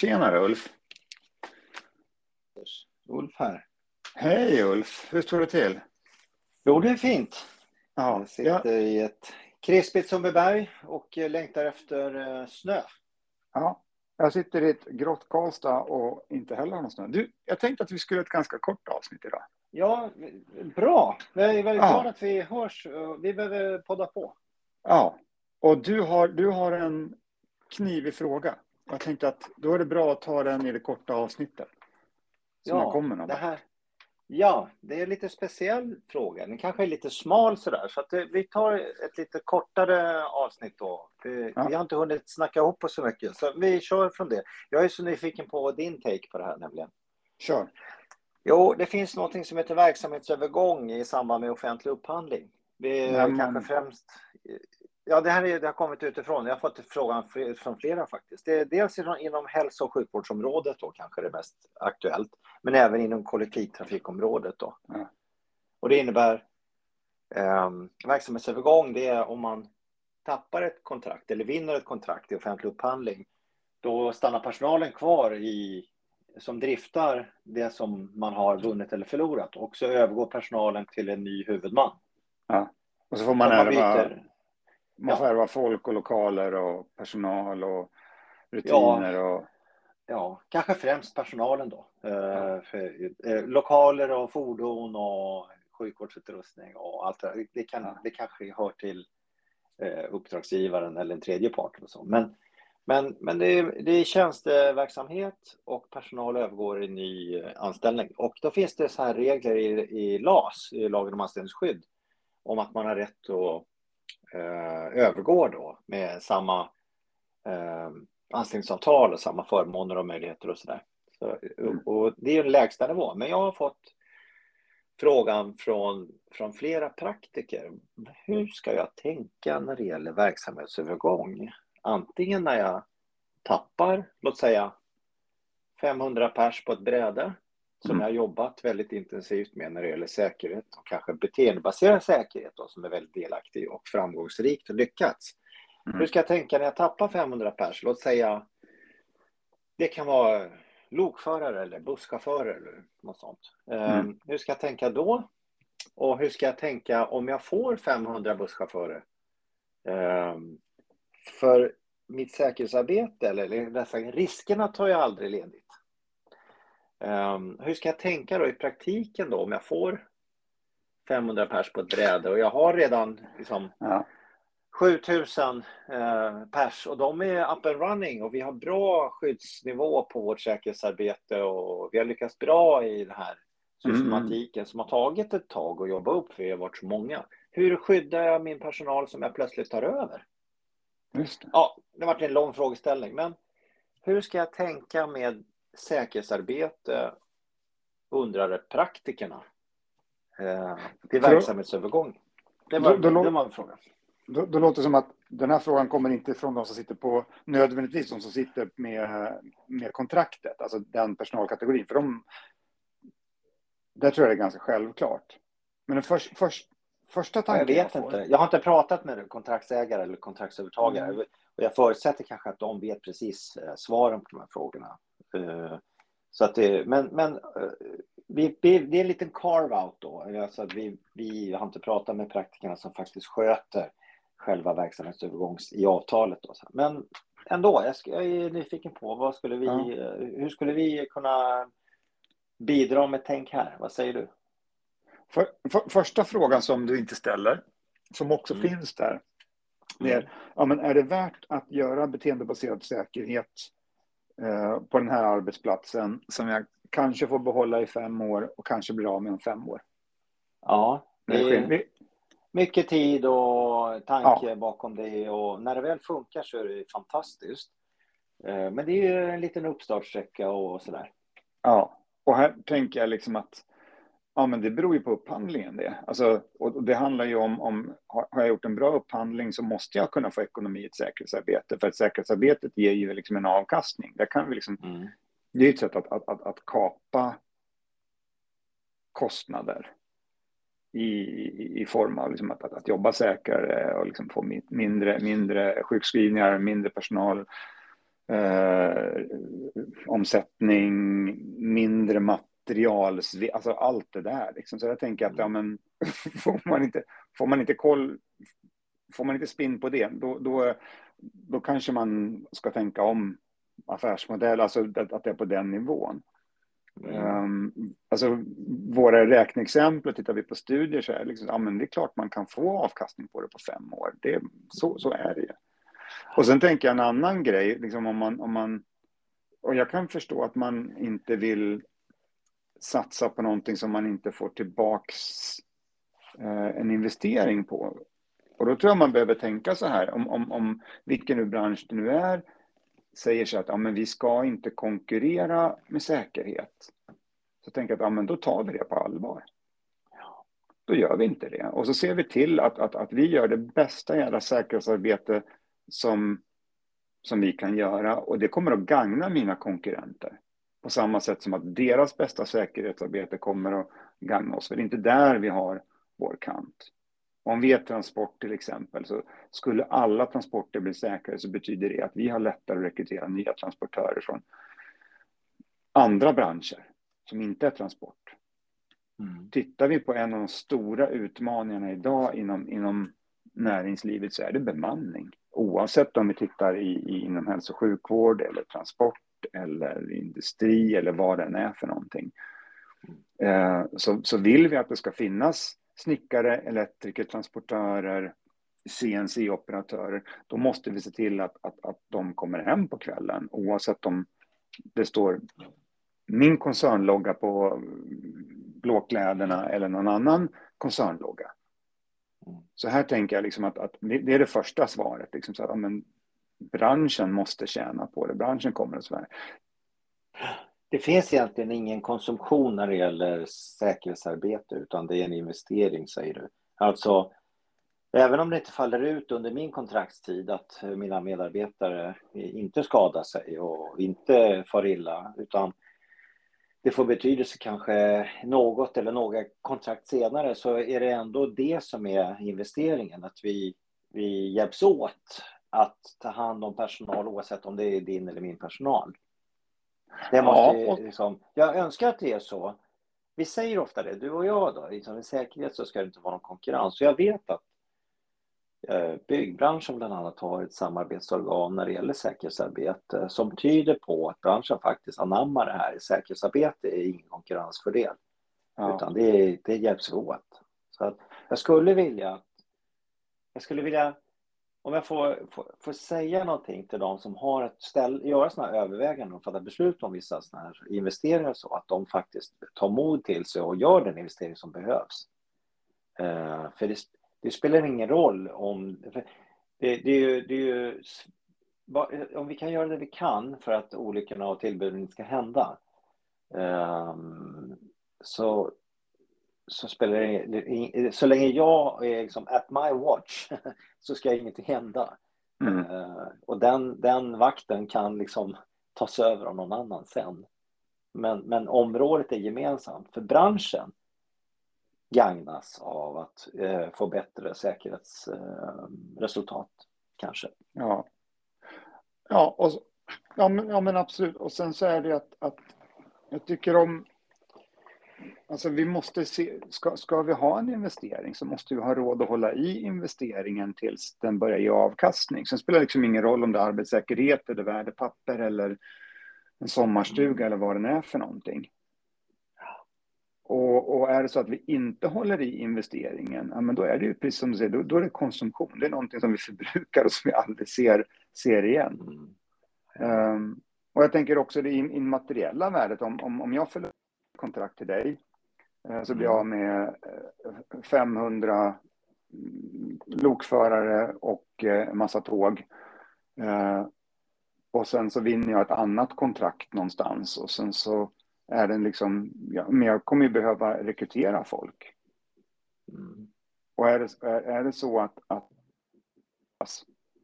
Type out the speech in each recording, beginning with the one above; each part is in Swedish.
Tjenare Ulf. Ulf här. Hej Ulf, hur står det till? Jo, det är fint. Ja, Jag sitter ja, i ett krispigt Sundbyberg och längtar efter eh, snö. ja. Jag sitter i ett grått Karlstad och inte heller har någon snö. Du, jag tänkte att vi skulle ha ett ganska kort avsnitt idag. Ja, bra. Jag är väldigt Ja. glad att vi hörs. Vi behöver podda på. Ja, och du har, du har en knivig fråga. Jag tänkte att då är det bra att ta den i det korta avsnittet. Som jag kommer det någon. här. Ja, det är en lite speciell fråga. Den kanske är lite smal sådär. Så att det, vi tar ett lite kortare avsnitt då. Vi, Ja. vi har inte hunnit snacka ihop oss så mycket. Så vi kör från det. Jag är så nyfiken på din take på det här nämligen. Kör. Jo, det finns något som heter verksamhetsövergång i samband med offentlig upphandling. Det är Nej, men- kanske främst... Ja, det här är, det har kommit utifrån. Jag har fått frågan från flera faktiskt. Det är dels inom, inom hälso och sjukvårdsområdet då kanske det är mest aktuellt, men även inom kollektivtrafikområdet då. Ja. Och det innebär eh, verksamhetsövergång, det är om man tappar ett kontrakt eller vinner ett kontrakt i offentlig upphandling, då stannar personalen kvar i som driftar det som man har vunnit eller förlorat och så övergår personalen till en ny huvudman. Och så får man Så man byter. Man får Ja. ärva folk och lokaler och personal och rutiner och... Ja, kanske främst personalen då. Eh, för, eh, lokaler och fordon och sjukvårdsutrustning och allt det. Det, kan, Ja. det kanske hör till eh, uppdragsgivaren eller en tredje part. Och så. Men, men, men det, är, det är tjänsteverksamhet och personal övergår i ny anställning. Och då finns det så här regler i, i LAS, i lagen om anställningsskydd, om att man har rätt att eh, övergå då med samma eh, anställningsavtal och samma förmåner och möjligheter och sådär. Så, och, och det är den lägsta nivån. Men jag har fått frågan från, från flera praktiker. Hur ska jag tänka när det gäller verksamhetsövergång? Antingen när jag tappar, låt säga 500 pers på ett bräde som Mm. jag har jobbat väldigt intensivt med när det gäller säkerhet och kanske beteendebaserad säkerhet då, som är väldigt delaktig och framgångsrikt och lyckats. Mm. Hur ska jag tänka när jag tappar 500 pers? Låt säga det kan vara lokförare eller busschaufförer eller något sånt. Eh, Mm. Hur ska jag tänka då? Och hur ska jag tänka om jag får 500 busschaufförer? Eh, För mitt säkerhetsarbete, eller eller riskerna tar jag aldrig ledigt. Eh, Hur ska jag tänka då i praktiken då om jag får 500 pers på ett bräde och jag har redan liksom Ja. 7000 eh, pers och de är up and running och vi har bra skyddsnivå på vårt säkerhetsarbete och vi har lyckats bra i den här systematiken som har tagit ett tag att jobba upp för vi har varit så många. Hur skyddar jag min personal som jag plötsligt tar över? Just det. Ja, det har varit en lång frågeställning, men hur ska jag tänka med säkerhetsarbete undrade praktikerna eh, till För- verksamhetsövergång? Det var, Då- då det var en fråga. Då, då låter det som att den här frågan kommer inte från de som sitter på, nödvändigtvis de som sitter med, med kontraktet, alltså den personalkategorin. För de, där tror jag det är ganska självklart. Men den först, först, första Jag tanken vet får- inte. Jag har inte pratat med kontraktsägare eller kontraktsövertagare. Mm. Och jag förutsätter kanske att de vet precis eh, svaren på de här frågorna. Eh, Så att det, men men eh, vi, vi, det är en liten carve-out då. Alltså att vi, vi har inte pratat med praktikerna som faktiskt sköter själva verksamhetsövergångs i avtalet. Då. Men ändå, jag, ska, jag är nyfiken på vad skulle vi, Ja. eh, hur skulle vi kunna bidra med tänk här? Vad säger du? För, för, första frågan som du inte ställer, som också Mm. finns där, det är, ja, men är det värt att göra beteendebaserad säkerhet eh, på den här arbetsplatsen som jag kanske får behålla i fem år och kanske blir av med om fem år? Ja, Det är mycket tid och tanke bakom det och när det väl funkar så är det fantastiskt. Eh, Men det är ju en liten uppstartsträcka och sådär. Ja, och här tänker jag liksom att ja, men det beror ju på upphandlingen det. Alltså, och det handlar ju om, om har jag gjort en bra upphandling så måste jag kunna få ekonomi i ett säkerhetsarbete. För att säkerhetsarbetet ger ju liksom en avkastning. Där kan vi liksom, Mm. det är ju ett sätt att, att, att, att kapa kostnader i, i, i form av liksom att, att, att jobba säkrare och liksom få mi- mindre, mindre sjukskrivningar, mindre personal. Eh, omsättning, mindre material, alltså allt det där. Liksom. Så jag tänker att ja, Mm. men, får, man inte, får man inte koll, får man inte spinn på det, då, då, då kanske man ska tänka om affärsmodell, alltså att, att det är på den nivån. Mm. Um, alltså våra räkneexempel, tittar vi på studier så är det liksom, ja men det är klart man kan få avkastning på det på fem år. Det, så, så är det ju. Och sen tänker jag en annan grej, liksom om man, om man, och jag kan förstå att man inte vill satsa på någonting som man inte får tillbaks eh, en investering på. Och då tror jag man behöver tänka så här, om, om, om vilken nu bransch det nu är, säger så att ja, men vi ska inte konkurrera med säkerhet. Så tänker jag att ja, men då tar vi det på allvar. Då gör vi inte det. Och så ser vi till att, att, att vi gör det bästa jävla säkerhetsarbete som, som vi kan göra. Och det kommer att gagna mina konkurrenter. På samma sätt som att deras bästa säkerhetsarbete kommer att gagna oss. För det är inte där vi har vår kant. Om vi är transport till exempel, så skulle alla transporter bli säkrare så betyder det att vi har lättare att rekrytera nya transportörer från andra branscher som inte är transport. Mm. Tittar vi på en av de stora utmaningarna idag inom, inom näringslivet så är det bemanning. Oavsett om vi tittar i, i, inom hälso och sjukvård eller transport eller industri eller vad det än är för någonting. Eh, så, så vill vi att det ska finnas snickare, elektriker, transportörer, CNC-operatörer, då måste vi se till att, att, att de kommer hem på kvällen oavsett om det står min koncernlogga på blåkläderna eller någon annan koncernlogga. Så här tänker jag liksom att, att det är det första svaret. Liksom så att, men branschen måste tjäna på det. Branschen kommer att Sverige. Det finns egentligen ingen konsumtion när det gäller säkerhetsarbete utan det är en investering säger du. Alltså, även om det inte faller ut under min kontraktstid att mina medarbetare inte skadar sig och inte far illa utan det får betydelse kanske något eller några kontrakt senare så är det ändå det som är investeringen. Att vi, vi hjälps åt att ta hand om personal oavsett om det är din eller min personal. Det måste, Ja, liksom, jag önskar att det är så. Vi säger ofta det, du och jag då, liksom, i säkerhet så ska det inte vara någon konkurrens. Så jag vet att eh, byggbranschen bland annat har ett samarbetsorgan när det gäller säkerhetsarbete som tyder på att branschen faktiskt anammar det här. Säkerhetsarbete är ingen konkurrensfördel, Ja. utan det, det hjälps åt. Så att jag skulle vilja, jag skulle vilja, om jag får, får, får säga någonting till de som har att ställ, göra sådana här överväganden och fatta beslut om vissa sådana här investeringar så att de faktiskt tar mod till sig och gör den investering som behövs. Eh, för det, det spelar ingen roll om... Det, det, är ju, det är ju, ba- om vi kan göra det vi kan för att olyckorna och tillbuden inte ska hända eh, så, så spelar det Så länge jag är liksom at my watch så ska ingenting hända. Mm. Eh, och den, den vakten kan liksom tas över av någon annan sen. Men, men området är gemensamt för branschen gagnas av att eh, få bättre säkerhetsresultat kanske. Ja. Ja, och, ja, men, ja, men absolut. Och sen så är det att, att jag tycker om... Alltså vi måste se, ska, ska vi ha en investering så måste vi ha råd att hålla i investeringen tills den börjar ge avkastning. Sen spelar det liksom ingen roll om det är arbetssäkerhet eller värdepapper eller en sommarstuga eller vad den är för någonting. Och, och är det så att vi inte håller i investeringen, ja, men då är det ju precis som du säger, då, då är det konsumtion. Det är någonting som vi förbrukar och som vi aldrig ser, ser igen. Mm. Um, och jag tänker också det immateriella värdet. Om, om, om jag förlorar kontrakt till dig eh, så blir jag av med eh, 500 mm, lokförare och eh, en massa tåg. Eh, och sen så vinner jag ett annat kontrakt någonstans och sen så är den liksom, ja, men jag kommer ju behöva rekrytera folk. Mm. Och är det, är, är det så att, att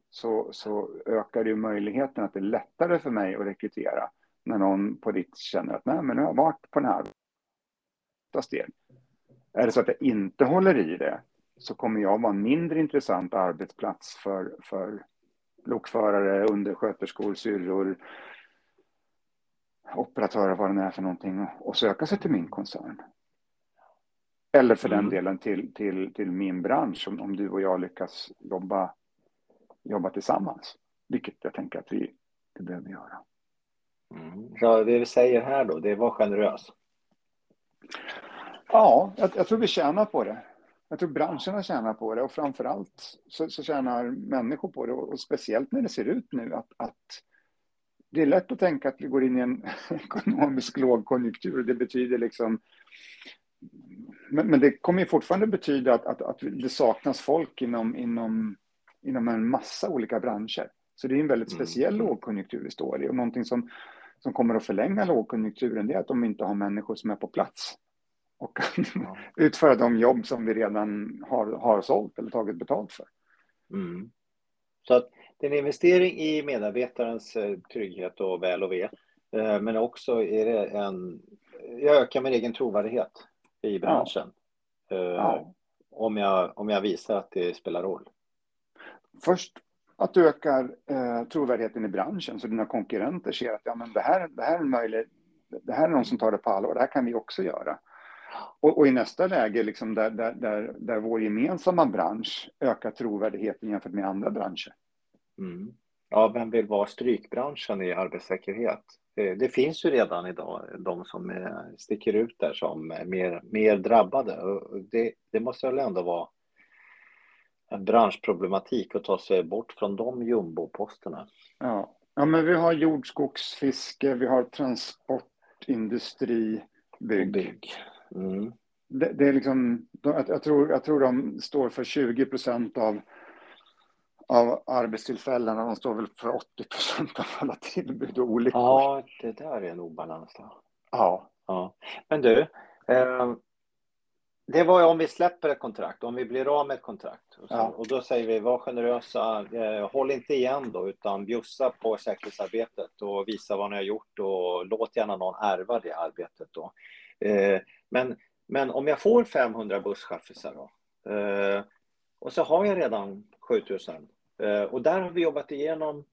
så, så ökar det ju möjligheten att det är lättare för mig att rekrytera när någon på ditt känner att nej, men nu har jag varit på den här steg. Är det så att jag inte håller i det så kommer jag vara en mindre intressant arbetsplats för, för lokförare, undersköterskor, syrror operatör, vad det är för någonting, och, söka sig till min koncern. Eller för mm. den delen till, till, till min bransch, om, om du och jag lyckas jobba, jobba tillsammans. Vilket jag tänker att vi, vi behöver göra. Mm. Så det vi säger här då, det är var generös? Ja, jag, jag, tror vi tjänar på det. Jag tror branscherna tjänar på det och framförallt så, så tjänar människor på det och, och, speciellt när det ser ut nu att, att det är lätt att tänka att vi går in i en ekonomisk lågkonjunktur. Det betyder liksom men, men, det kommer ju fortfarande betyda att, att, att, det saknas folk inom, inom, inom en massa olika branscher. Så det är en väldigt mm. speciell mm. lågkonjunktur vi står i och någonting som, som kommer att förlänga lågkonjunkturen det är att de inte har människor som är på plats och kan ja. utföra de jobb som vi redan har, har sålt eller tagit betalt för. Mm. Så att det är en investering i medarbetarens eh, trygghet och väl och ve, eh, men också är det en, jag ökar min egen trovärdighet i branschen. Ja. Eh, ja. Om, jag, om jag visar att det spelar roll. Först att du ökar eh, trovärdigheten i branschen så dina konkurrenter ser att ja, men det, här, det, här är möjligt, det här är någon som tar det på allvar, det här kan vi också göra. Och, och i nästa läge, liksom där, där, där, där vår gemensamma bransch ökar trovärdigheten jämfört med andra branscher. Mm. Ja, vem vill vara strykbranschen i arbetssäkerhet? Eh, det finns ju redan idag de som eh, sticker ut där som är mer, mer drabbade. Det, det måste väl ändå vara en branschproblematik att ta sig bort från de jumboposterna. Ja. ja, men vi har jordskogsfiske, vi har transportindustri, bygg. bygg. Mm. Det, det, är liksom, jag, tror, jag tror de står för 20 procent av av arbetstillfällena. De står väl för 80 procent av alla tillbud och olyckor. Ja, det där är en obalans. Då. Ja. ja. Men du, eh, det var ju om vi släpper ett kontrakt, om vi blir av med ett kontrakt. Och, så, ja. och då säger vi, var generösa, eh, håll inte igen då, utan bjussa på säkerhetsarbetet och visa vad ni har gjort och låt gärna någon ärva det arbetet då. Eh, men, men om jag får 500 busschaffisar då, eh, och så har jag redan 7000 Eh, och där har vi jobbat igenom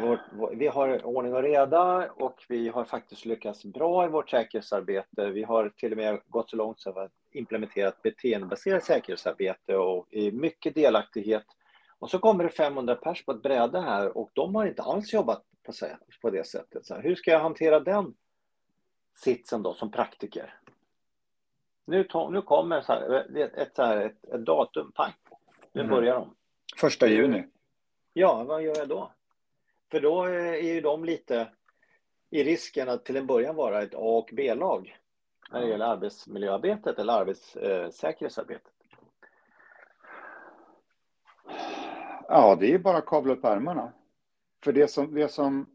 vårt, vi har ordning och reda och vi har faktiskt lyckats bra i vårt säkerhetsarbete. Vi har till och med gått så långt så att implementerat beteendebaserat säkerhetsarbete och i mycket delaktighet. Och så kommer det 500 pers på ett bräde här och de har inte alls jobbat på, på det sättet. Så hur ska jag hantera den sitsen då som praktiker? Nu, nu kommer så här, ett, ett, ett, ett datum, pang, nu mm. börjar de. Första juni. Ja, vad gör jag då? För då är ju de lite i risken att till en början vara ett A och B-lag när det gäller arbetsmiljöarbetet eller arbetssäkerhetsarbetet. Ja, det är bara att kavla upp ärmarna. För det som, det som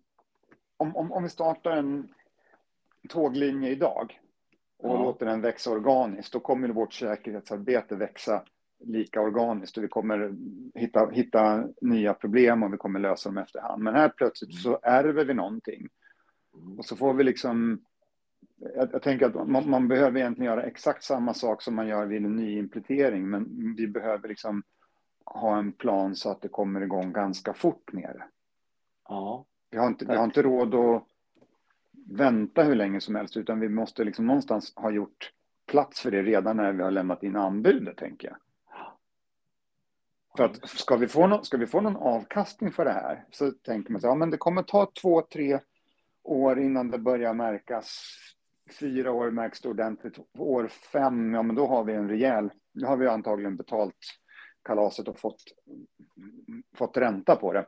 om, om, om vi startar en tåglinje idag och ja. låter den växa organiskt, då kommer vårt säkerhetsarbete växa lika organiskt och vi kommer hitta, hitta nya problem och vi kommer lösa dem efterhand. Men här plötsligt så mm. ärver vi någonting. Och så får vi liksom... Jag, jag tänker att man, man, behöver egentligen göra exakt samma sak som man gör vid en nyimplementering, men vi behöver liksom ha en plan så att det kommer igång ganska fort med det. Ja. Vi har inte, vi har inte råd att vänta hur länge som helst, utan vi måste liksom någonstans ha gjort plats för det redan när vi har lämnat in anbudet, tänker jag. För att ska vi, få någon, ska vi få någon avkastning för det här så tänker man så ja men det kommer ta två, tre år innan det börjar märkas. Fyra år märks det ordentligt. År fem, ja men då har vi en rejäl, då har vi antagligen betalt kalaset och fått, fått ränta på det.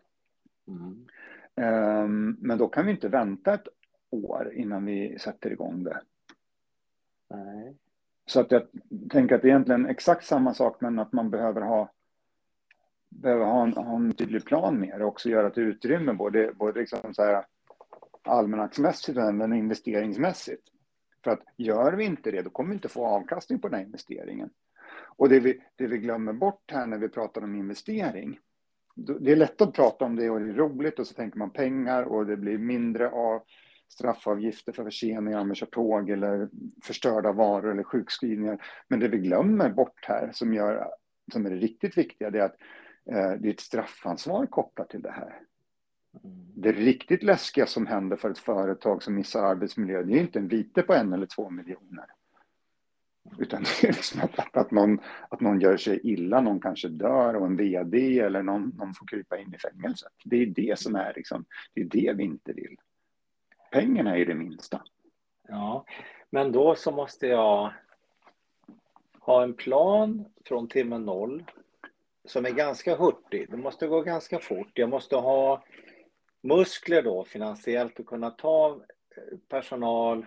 Mm. Um, men då kan vi inte vänta ett år innan vi sätter igång det. Nej. Så att jag tänker att det är egentligen exakt samma sak, men att man behöver ha behöver ha en, ha en tydlig plan med det och också göra ett utrymme både, både liksom så här allmännacksmässigt men investeringsmässigt. För att gör vi inte det, då kommer vi inte få avkastning på den här investeringen. Och det vi, det vi glömmer bort här när vi pratar om investering, det är lätt att prata om det och det är roligt och så tänker man pengar och det blir mindre av straffavgifter för förseningar om vi kör tåg eller förstörda varor eller sjukskrivningar. Men det vi glömmer bort här som, gör, som är det riktigt viktiga, det är att Eh, det är ett straffansvar kopplat till det här. Det riktigt läskiga som händer för ett företag som missar arbetsmiljö, det är inte en vite på en eller två miljoner. Utan det är liksom att, att, någon, att någon gör sig illa, någon kanske dör och en vd eller någon, någon får krypa in i fängelset. Det är det som är liksom, det är det vi inte vill. Pengarna är det minsta. Ja, men då så måste jag ha en plan från timme noll som är ganska hurtig. Det måste gå ganska fort. Jag måste ha muskler då finansiellt att kunna ta personal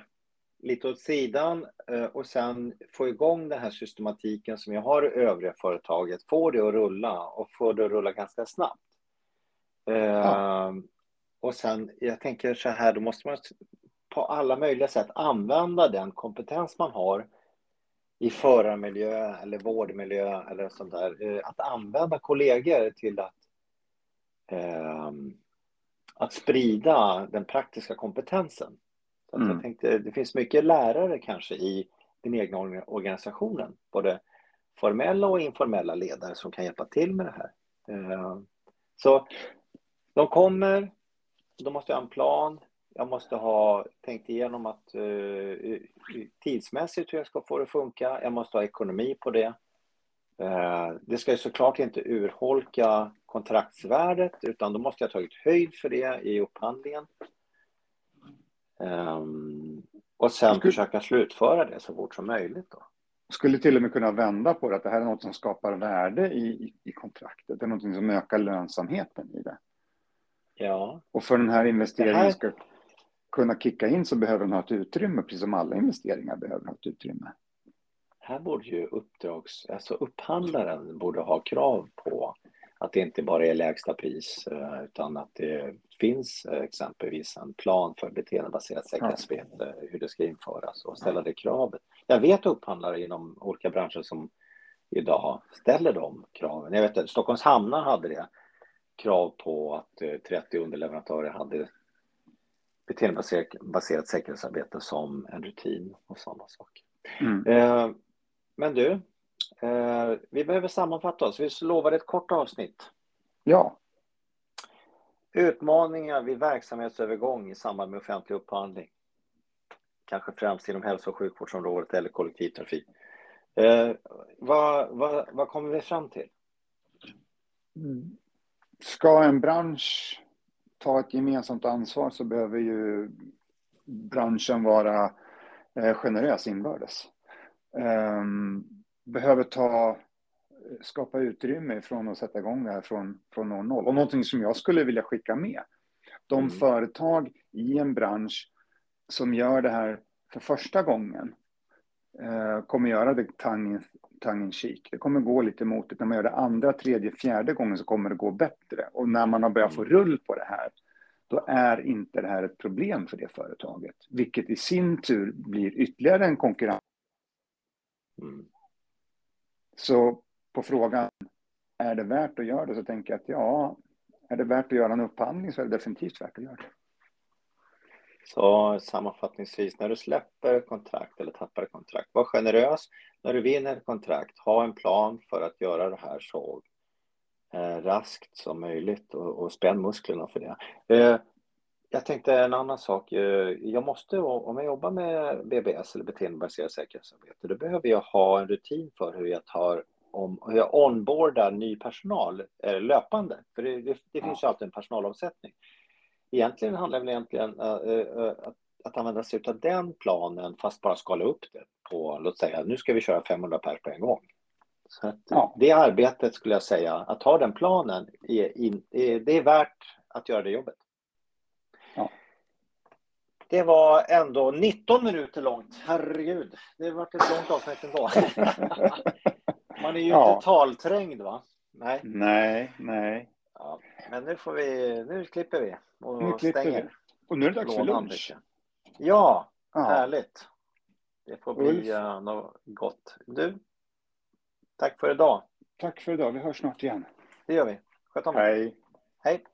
lite åt sidan eh, och sen få igång den här systematiken som jag har i övriga företaget, få det att rulla och få det att rulla ganska snabbt. Ja. Ehm, och sen, jag tänker så här, då måste man på alla möjliga sätt använda den kompetens man har i förarmiljö eller vårdmiljö eller sånt där. Eh, att använda kollegor till att, eh, att sprida den praktiska kompetensen. Så mm. jag tänkte, det finns mycket lärare kanske i den egna organisationen, både formella och informella ledare som kan hjälpa till med det här. Eh, så de kommer, då måste jag ha en plan, jag måste ha tänkt igenom att uh, tidsmässigt hur jag ska få det att funka. Jag måste ha ekonomi på det. Uh, det ska ju såklart inte urholka kontraktsvärdet utan då måste jag ha tagit höjd för det i upphandlingen. Um, och sen skulle, försöka slutföra det så fort som möjligt. Då. Skulle till och med kunna vända på det, att det här är något som skapar värde i, i, i kontraktet. Det är något som ökar lönsamheten i det. Ja. Och för den här investeringen här... ska kunna kicka in så behöver den ha ett utrymme, precis som alla investeringar behöver ha ett utrymme. Här borde ju uppdrags, alltså upphandlaren borde ha krav på att det inte bara är lägsta pris eh, utan att det finns eh, exempelvis en plan för beteendebaserat säkerhetsarbete, hur det ska införas och ställa det kravet. Jag vet upphandlare inom olika branscher som idag ställer de kraven. Jag vet att Stockholms hamnar hade det krav på att 30 eh, underleverantörer hade beteendebaserat säkerhetsarbete som en rutin och sådana saker. Mm. Men du, eh, vi behöver sammanfatta oss. Vi lovade ett kort avsnitt. Ja. Utmaningar vid verksamhetsövergång i samband med offentlig upphandling. Kanske främst inom hälso och sjukvårdsområdet eller kollektivtrafik. Eh, vad, vad, vad kommer vi fram till? Ska en bransch ta ett gemensamt ansvar så behöver ju branschen vara eh, generös inbördes. Um, behöver ta, skapa utrymme från att sätta igång det här från, från år noll. Och någonting som jag skulle vilja skicka med. De mm. företag i en bransch som gör det här för första gången eh, kommer göra det tongue in cheek. Det kommer gå lite motigt. När man gör det andra, tredje, fjärde gången så kommer det gå bättre. Och när man har börjat få mm. rull på det här, då är inte det här ett problem för det företaget. Vilket i sin tur blir ytterligare en konkurrens. Mm. Så på frågan, är det värt att göra det? Så tänker jag att ja, är det värt att göra en upphandling så är det definitivt värt att göra det. Så sammanfattningsvis, när du släpper kontrakt eller tappar kontrakt, var generös. När du vinner ett kontrakt, ha en plan för att göra det här så eh, raskt som möjligt och, och spänn musklerna för det. Eh, jag tänkte en annan sak. Eh, jag måste, om jag jobbar med BBS eller beteendebaserat säkerhetsarbete, då behöver jag ha en rutin för hur jag tar om hur jag onboardar ny personal eh, löpande. För det, det, det finns ju alltid en personalomsättning. Egentligen handlar det väl egentligen uh, att, att använda sig av den planen fast bara skala upp det på, låt säga, nu ska vi köra 500 pers på en gång. Så att, ja. Det arbetet skulle jag säga, att ha den planen, är, är, det är värt att göra det jobbet. Det var ändå 19 minuter långt. Herregud, det varit ett långt avsnitt ändå. Man är ju ja. inte talträngd va? Nej. Nej, nej. Ja, men nu får vi, nu klipper vi och nu klipper stänger. Vi. Och nu är det dags för lunch. Ja, ja, härligt. Det får bli uh, något gott. Du, tack för idag. Tack för idag. Vi hörs snart igen. Det gör vi. Sköt om Hej. Hej.